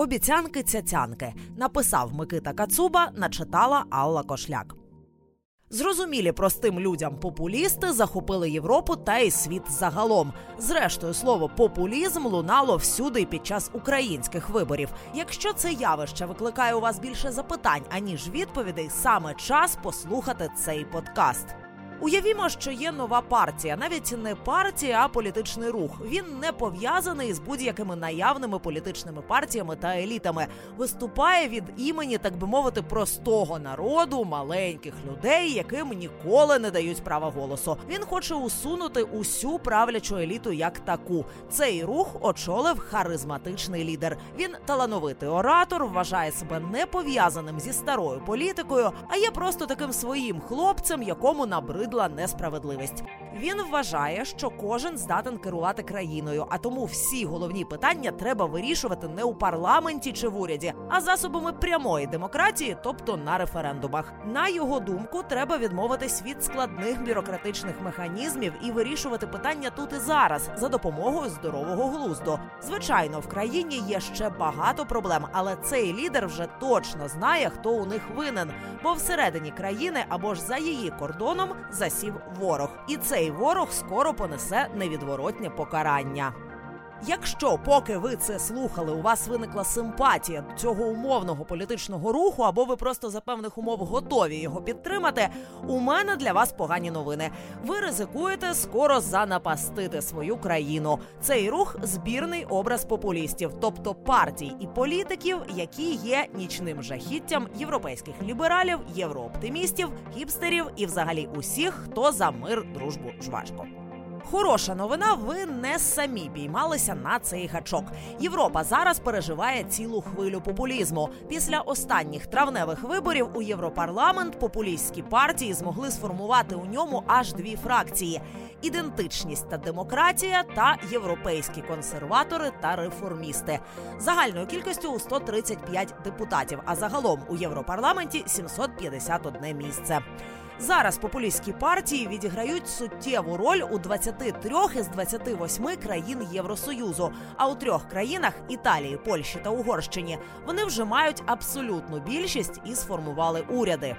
Обіцянки цяцянки написав Микита Кацуба, начитала Алла Кошляк. Зрозумілі простим людям популісти захопили Європу та й світ загалом. Зрештою, слово популізм лунало всюди під час українських виборів. Якщо це явище викликає у вас більше запитань аніж відповідей, саме час послухати цей подкаст. Уявімо, що є нова партія, навіть не партія, а політичний рух. Він не пов'язаний з будь-якими наявними політичними партіями та елітами. Виступає від імені, так би мовити, простого народу, маленьких людей, яким ніколи не дають права голосу. Він хоче усунути усю правлячу еліту як таку. Цей рух очолив харизматичний лідер. Він талановитий оратор, вважає себе не пов'язаним зі старою політикою, а є просто таким своїм хлопцем, якому набрид набридла несправедливість. Він вважає, що кожен здатен керувати країною, а тому всі головні питання треба вирішувати не у парламенті чи в уряді, а засобами прямої демократії, тобто на референдумах. На його думку, треба відмовитись від складних бюрократичних механізмів і вирішувати питання тут і зараз за допомогою здорового глузду. Звичайно, в країні є ще багато проблем, але цей лідер вже точно знає, хто у них винен, бо всередині країни або ж за її кордоном засів ворог, і цей ворог скоро понесе невідворотне покарання. Якщо поки ви це слухали, у вас виникла симпатія до цього умовного політичного руху, або ви просто за певних умов готові його підтримати, у мене для вас погані новини. Ви ризикуєте скоро занапастити свою країну. Цей рух збірний образ популістів, тобто партій і політиків, які є нічним жахіттям європейських лібералів, єврооптимістів, хіпстерів і, взагалі, усіх, хто за мир, дружбу, жвачку. Хороша новина. Ви не самі піймалися на цей гачок. Європа зараз переживає цілу хвилю популізму. Після останніх травневих виборів у Європарламент популістські партії змогли сформувати у ньому аж дві фракції: ідентичність та демократія та європейські консерватори та реформісти загальною кількістю у 135 депутатів. А загалом у Європарламенті 751 місце. Зараз популістські партії відіграють суттєву роль у 23 із 28 країн Євросоюзу. А у трьох країнах Італії, Польщі та Угорщині вони вже мають абсолютну більшість і сформували уряди.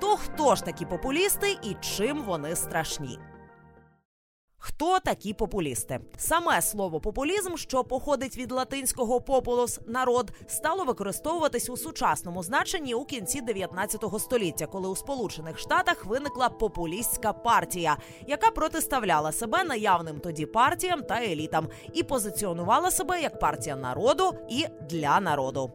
То хто ж такі популісти і чим вони страшні? Хто такі популісти? Саме слово популізм, що походить від латинського популос народ, стало використовуватись у сучасному значенні у кінці 19 століття, коли у Сполучених Штатах виникла популістська партія, яка протиставляла себе наявним тоді партіям та елітам і позиціонувала себе як партія народу і для народу.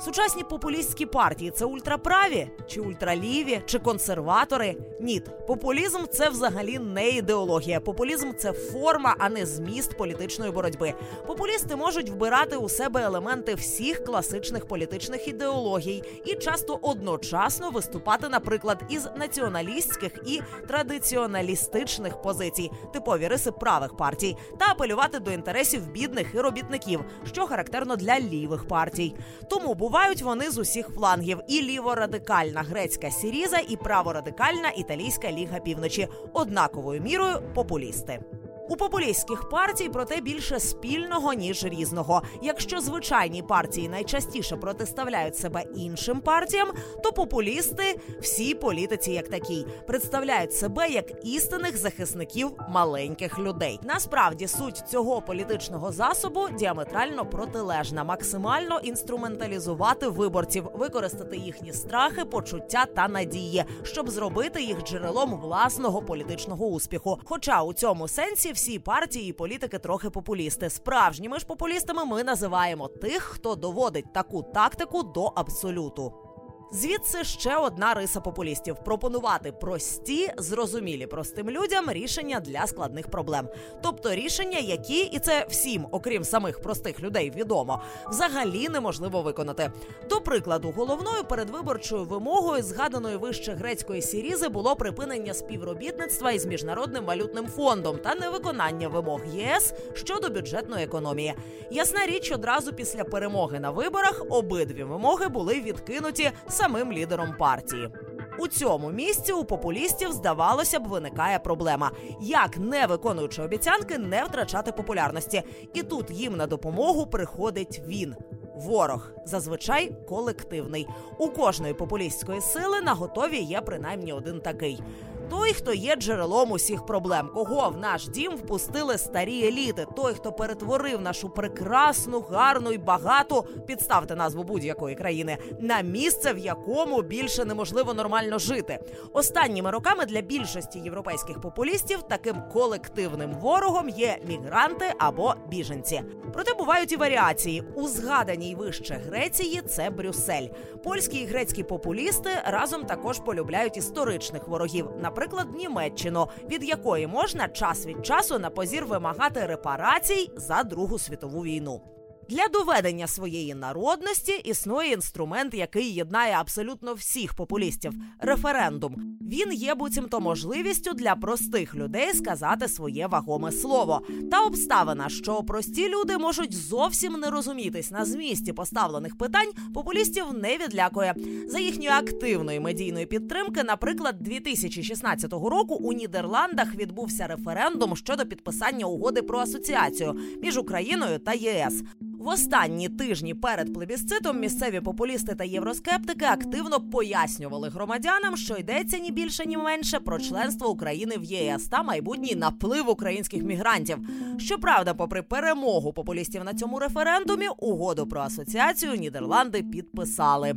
Сучасні популістські партії це ультраправі, чи ультраліві, чи консерватори. Ні, популізм це взагалі не ідеологія. Популізм це форма, а не зміст політичної боротьби. Популісти можуть вбирати у себе елементи всіх класичних політичних ідеологій і часто одночасно виступати, наприклад, із націоналістських і традиціоналістичних позицій, типові риси правих партій, та апелювати до інтересів бідних і робітників, що характерно для лівих партій. Тому бувають вони з усіх флангів: і ліворадикальна грецька сіріза, і праворадикальна італійська ліга півночі однаковою мірою популісти. У популістських партій проте більше спільного ніж різного. Якщо звичайні партії найчастіше протиставляють себе іншим партіям, то популісти всі політиці, як такі, представляють себе як істинних захисників маленьких людей. Насправді суть цього політичного засобу діаметрально протилежна, максимально інструменталізувати виборців, використати їхні страхи, почуття та надії, щоб зробити їх джерелом власного політичного успіху. Хоча у цьому сенсі всі партії і політики трохи популісти. Справжніми ж популістами ми називаємо тих, хто доводить таку тактику до абсолюту. Звідси ще одна риса популістів: пропонувати прості, зрозумілі простим людям рішення для складних проблем, тобто рішення, які і це всім, окрім самих простих людей, відомо, взагалі неможливо виконати. До прикладу, головною передвиборчою вимогою згаданої вище грецької сірізи було припинення співробітництва із міжнародним валютним фондом та невиконання вимог ЄС щодо бюджетної економії. Ясна річ, одразу після перемоги на виборах обидві вимоги були відкинуті самим лідером партії. У цьому місці у популістів здавалося б виникає проблема, як не виконуючи обіцянки, не втрачати популярності. І тут їм на допомогу приходить він. ворог, зазвичай колективний. У кожної популістської сили на готові є принаймні один такий той, хто є джерелом усіх проблем, кого в наш дім впустили старі еліти, той, хто перетворив нашу прекрасну, гарну і багату підставте назву будь-якої країни на місце, в якому більше неможливо нормально жити. Останніми роками для більшості європейських популістів таким колективним ворогом є мігранти або біженці. Проте бувають і варіації у згаданій вище Греції. Це Брюссель. Польські і грецькі популісти разом також полюбляють історичних ворогів наприклад, Німеччину, від якої можна час від часу на позір вимагати репарацій за Другу світову війну. Для доведення своєї народності існує інструмент, який єднає абсолютно всіх популістів референдум. Він є буцімто можливістю для простих людей сказати своє вагоме слово. Та обставина, що прості люди можуть зовсім не розумітись на змісті поставлених питань, популістів не відлякує. За їхньої активної медійної підтримки, наприклад, 2016 року у Нідерландах відбувся референдум щодо підписання угоди про асоціацію між Україною та ЄС. В останні тижні перед плебісцитом місцеві популісти та євроскептики активно пояснювали громадянам, що йдеться ні більше, ні менше про членство України в ЄС та майбутній наплив українських мігрантів. Щоправда, попри перемогу популістів на цьому референдумі, угоду про асоціацію Нідерланди підписали.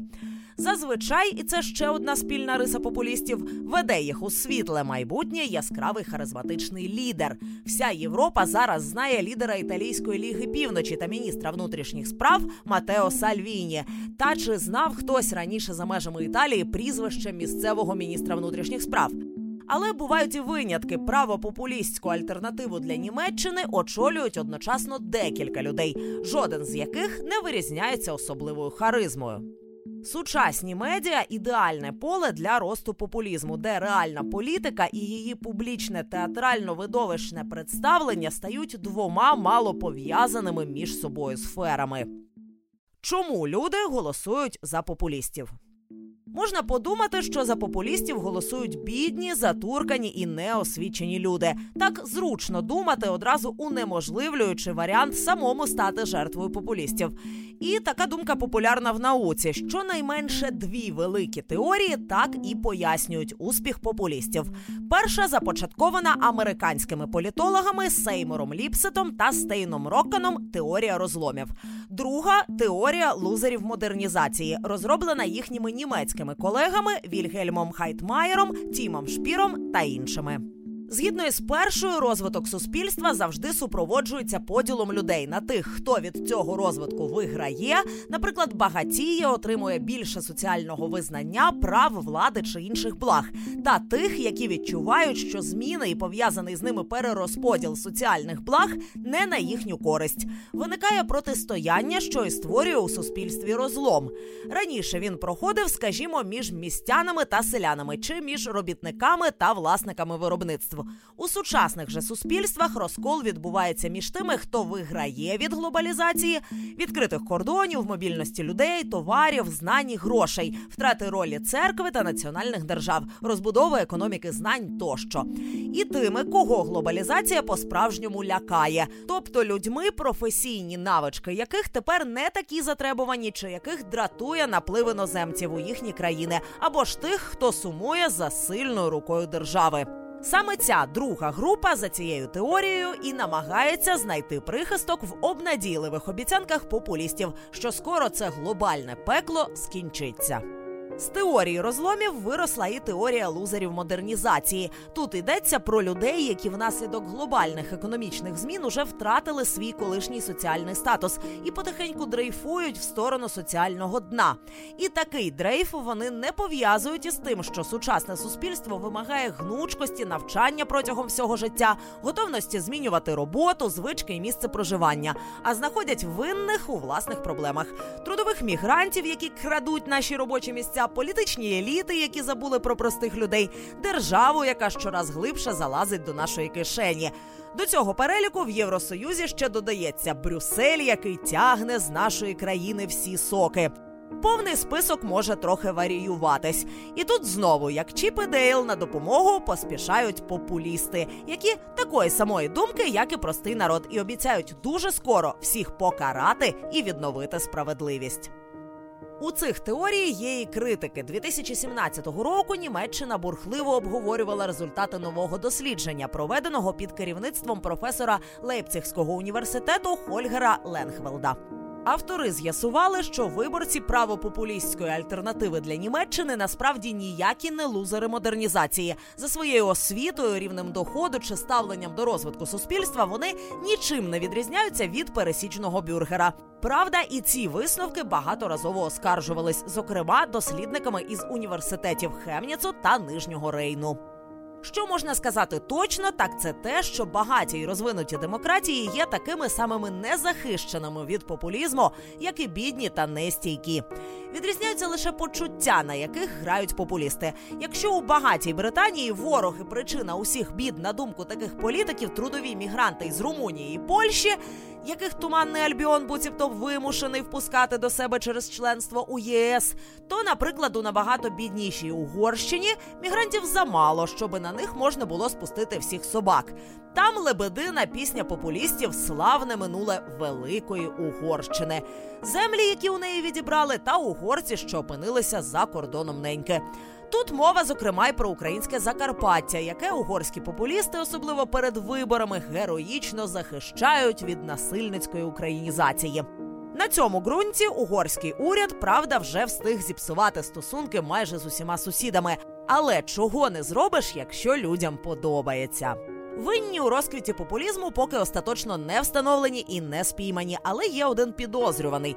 Зазвичай, і це ще одна спільна риса популістів, веде їх у світле майбутнє яскравий харизматичний лідер. Вся Європа зараз знає лідера італійської ліги півночі та міністра внутрішніх справ Матео Сальвіні. Та чи знав хтось раніше за межами Італії прізвище місцевого міністра внутрішніх справ? Але бувають і винятки. Правопопулістську альтернативу для Німеччини очолюють одночасно декілька людей, жоден з яких не вирізняється особливою харизмою. Сучасні медіа ідеальне поле для росту популізму, де реальна політика і її публічне театрально-видовищне представлення стають двома мало пов'язаними між собою сферами. Чому люди голосують за популістів? Можна подумати, що за популістів голосують бідні, затуркані і неосвічені люди. Так зручно думати, одразу унеможливлюючи варіант самому стати жертвою популістів. І така думка популярна в науці. Щонайменше дві великі теорії так і пояснюють успіх популістів. Перша започаткована американськими політологами Сеймором Ліпсетом та Стейном Рокканом теорія розломів. Друга теорія лузерів модернізації, розроблена їхніми німецькими колегами Вільгельмом Хайтмаєром, Тімом Шпіром та іншими. Згідно із першою, розвиток суспільства завжди супроводжується поділом людей на тих, хто від цього розвитку виграє, наприклад, багатіє, отримує більше соціального визнання, прав, влади чи інших благ, та тих, які відчувають, що зміни і пов'язаний з ними перерозподіл соціальних благ не на їхню користь. Виникає протистояння, що і створює у суспільстві розлом. Раніше він проходив, скажімо, між містянами та селянами, чи між робітниками та власниками виробництва. У сучасних же суспільствах розкол відбувається між тими, хто виграє від глобалізації, відкритих кордонів, мобільності людей, товарів, знань і грошей, втрати ролі церкви та національних держав, розбудови економіки знань тощо, і тими, кого глобалізація по справжньому лякає, тобто людьми, професійні навички, яких тепер не такі затребувані, чи яких дратує наплив іноземців у їхні країни, або ж тих, хто сумує за сильною рукою держави. Саме ця друга група за цією теорією і намагається знайти прихисток в обнадійливих обіцянках популістів, що скоро це глобальне пекло скінчиться. З теорії розломів виросла і теорія лузерів модернізації. Тут йдеться про людей, які внаслідок глобальних економічних змін уже втратили свій колишній соціальний статус і потихеньку дрейфують в сторону соціального дна. І такий дрейф вони не пов'язують із тим, що сучасне суспільство вимагає гнучкості, навчання протягом всього життя, готовності змінювати роботу, звички і місце проживання, а знаходять винних у власних проблемах трудових мігрантів, які крадуть наші робочі місця політичні еліти, які забули про простих людей, державу, яка щораз глибше залазить до нашої кишені. До цього переліку в Євросоюзі ще додається Брюссель, який тягне з нашої країни всі соки. Повний список може трохи варіюватись, і тут знову, як Чіп і Дейл, на допомогу поспішають популісти, які такої самої думки, як і простий народ, і обіцяють дуже скоро всіх покарати і відновити справедливість. У цих теорій є і критики. 2017 року Німеччина бурхливо обговорювала результати нового дослідження, проведеного під керівництвом професора Лейпцигського університету Хольгера Ленхвелда. Автори з'ясували, що виборці правопопулістської альтернативи для Німеччини насправді ніякі не лузери модернізації за своєю освітою, рівнем доходу чи ставленням до розвитку суспільства. Вони нічим не відрізняються від пересічного бюргера. Правда, і ці висновки багаторазово оскаржувались, зокрема дослідниками із університетів Хемніцу та Нижнього Рейну. Що можна сказати точно, так це те, що багаті й розвинуті демократії є такими самими незахищеними від популізму, як і бідні та нестійкі. Відрізняються лише почуття, на яких грають популісти. Якщо у багатій Британії ворог і причина усіх бід, на думку таких політиків, трудові мігранти із Румунії і Польщі, яких туманний Альбіон буцімто вимушений впускати до себе через членство у ЄС, то, наприклад, у набагато біднішій Угорщині мігрантів замало, щоби на них можна було спустити всіх собак. Там лебедина пісня популістів славне минуле великої Угорщини, землі, які у неї відібрали, та угорці, що опинилися за кордоном неньки. Тут мова, зокрема, й про українське Закарпаття, яке угорські популісти, особливо перед виборами, героїчно захищають від насильницької українізації. На цьому ґрунті угорський уряд, правда, вже встиг зіпсувати стосунки майже з усіма сусідами. Але чого не зробиш, якщо людям подобається? Винні у розквіті популізму поки остаточно не встановлені і не спіймані, але є один підозрюваний.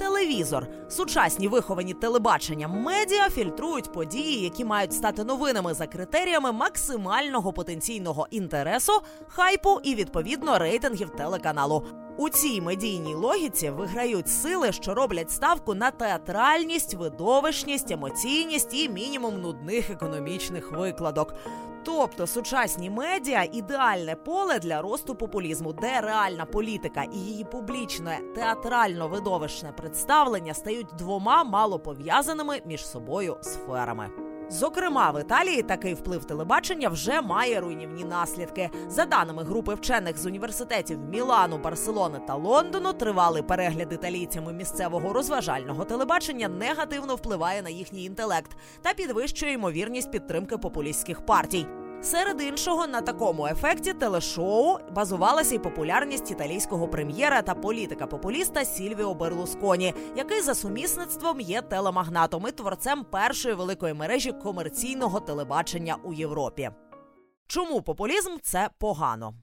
Телевізор, сучасні виховані телебачення, медіа фільтрують події, які мають стати новинами за критеріями максимального потенційного інтересу, хайпу і відповідно рейтингів телеканалу. У цій медійній логіці виграють сили, що роблять ставку на театральність, видовищність, емоційність і мінімум нудних економічних викладок. Тобто сучасні медіа ідеальне поле для росту популізму, де реальна політика і її публічне театрально-видовищне представлення стають двома мало пов'язаними між собою сферами. Зокрема, в Італії такий вплив телебачення вже має руйнівні наслідки. За даними групи вчених з університетів Мілану, Барселони та Лондону, тривалий перегляд італійцями місцевого розважального телебачення негативно впливає на їхній інтелект та підвищує ймовірність підтримки популістських партій. Серед іншого, на такому ефекті телешоу базувалася й популярність італійського прем'єра та політика популіста Сільвіо Берлусконі, який за сумісництвом є телемагнатом і творцем першої великої мережі комерційного телебачення у Європі. Чому популізм це погано?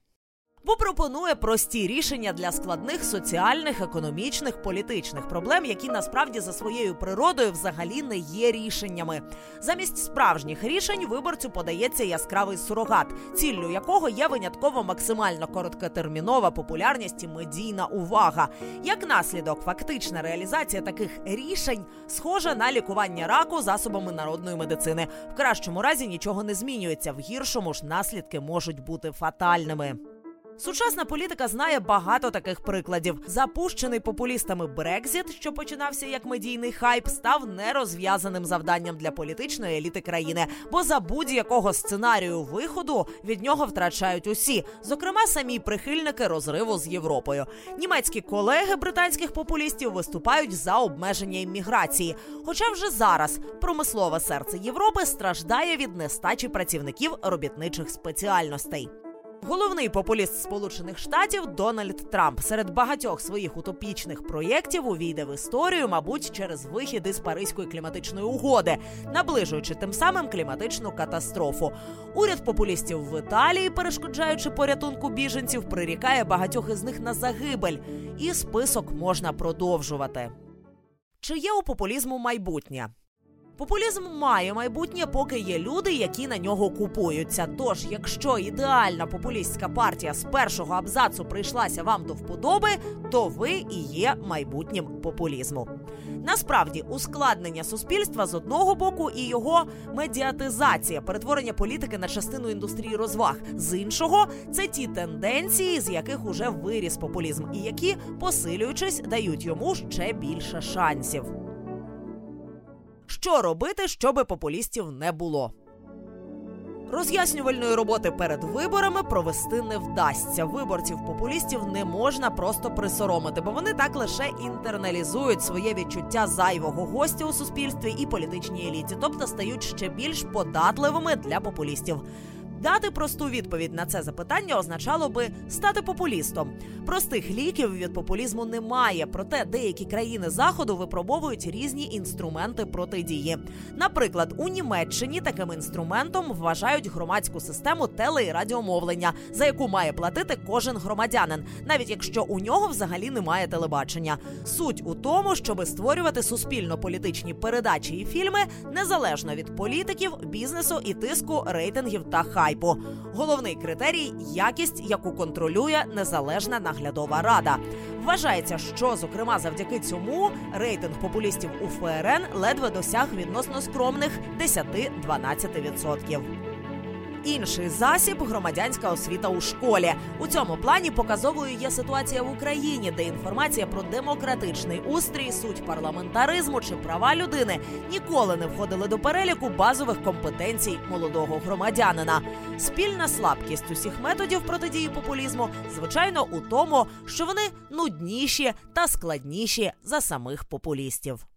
Бо пропонує прості рішення для складних соціальних, економічних, політичних проблем, які насправді за своєю природою взагалі не є рішеннями. Замість справжніх рішень виборцю подається яскравий сурогат, ціллю якого є винятково максимально короткотермінова популярність і медійна увага. Як наслідок, фактична реалізація таких рішень схожа на лікування раку засобами народної медицини. В кращому разі нічого не змінюється, в гіршому ж наслідки можуть бути фатальними. Сучасна політика знає багато таких прикладів. Запущений популістами Брекзіт, що починався як медійний хайп, став нерозв'язаним завданням для політичної еліти країни, бо за будь-якого сценарію виходу від нього втрачають усі, зокрема самі прихильники розриву з Європою. Німецькі колеги британських популістів виступають за обмеження імміграції. Хоча вже зараз промислове серце Європи страждає від нестачі працівників робітничих спеціальностей. Головний популіст Сполучених Штатів Дональд Трамп серед багатьох своїх утопічних проєктів увійде в історію, мабуть, через вихід із Паризької кліматичної угоди, наближуючи тим самим кліматичну катастрофу. Уряд популістів в Італії, перешкоджаючи порятунку біженців, прирікає багатьох із них на загибель, і список можна продовжувати. Чи є у популізму майбутнє? Популізм має майбутнє, поки є люди, які на нього купуються. Тож, якщо ідеальна популістська партія з першого абзацу прийшлася вам до вподоби, то ви і є майбутнім популізму. Насправді, ускладнення суспільства з одного боку і його медіатизація, перетворення політики на частину індустрії розваг, з іншого це ті тенденції, з яких уже виріс популізм, і які, посилюючись, дають йому ще більше шансів. Що робити, щоби популістів не було. Роз'яснювальної роботи перед виборами провести не вдасться. Виборців популістів не можна просто присоромити, бо вони так лише інтерналізують своє відчуття зайвого гостя у суспільстві і політичній еліті, тобто стають ще більш податливими для популістів. Дати просту відповідь на це запитання означало би стати популістом. Простих ліків від популізму немає, проте деякі країни заходу випробовують різні інструменти протидії. Наприклад, у Німеччині таким інструментом вважають громадську систему теле і радіомовлення, за яку має платити кожен громадянин, навіть якщо у нього взагалі немає телебачення. Суть у тому, щоби створювати суспільно-політичні передачі і фільми незалежно від політиків, бізнесу і тиску рейтингів та хай хайпу. Головний критерій якість, яку контролює незалежна наглядова рада. Вважається, що зокрема завдяки цьому рейтинг популістів у ФРН ледве досяг відносно скромних 10-12%. Інший засіб громадянська освіта у школі. У цьому плані показовою є ситуація в Україні, де інформація про демократичний устрій, суть парламентаризму чи права людини ніколи не входили до переліку базових компетенцій молодого громадянина. Спільна слабкість усіх методів протидії популізму, звичайно, у тому, що вони нудніші та складніші за самих популістів.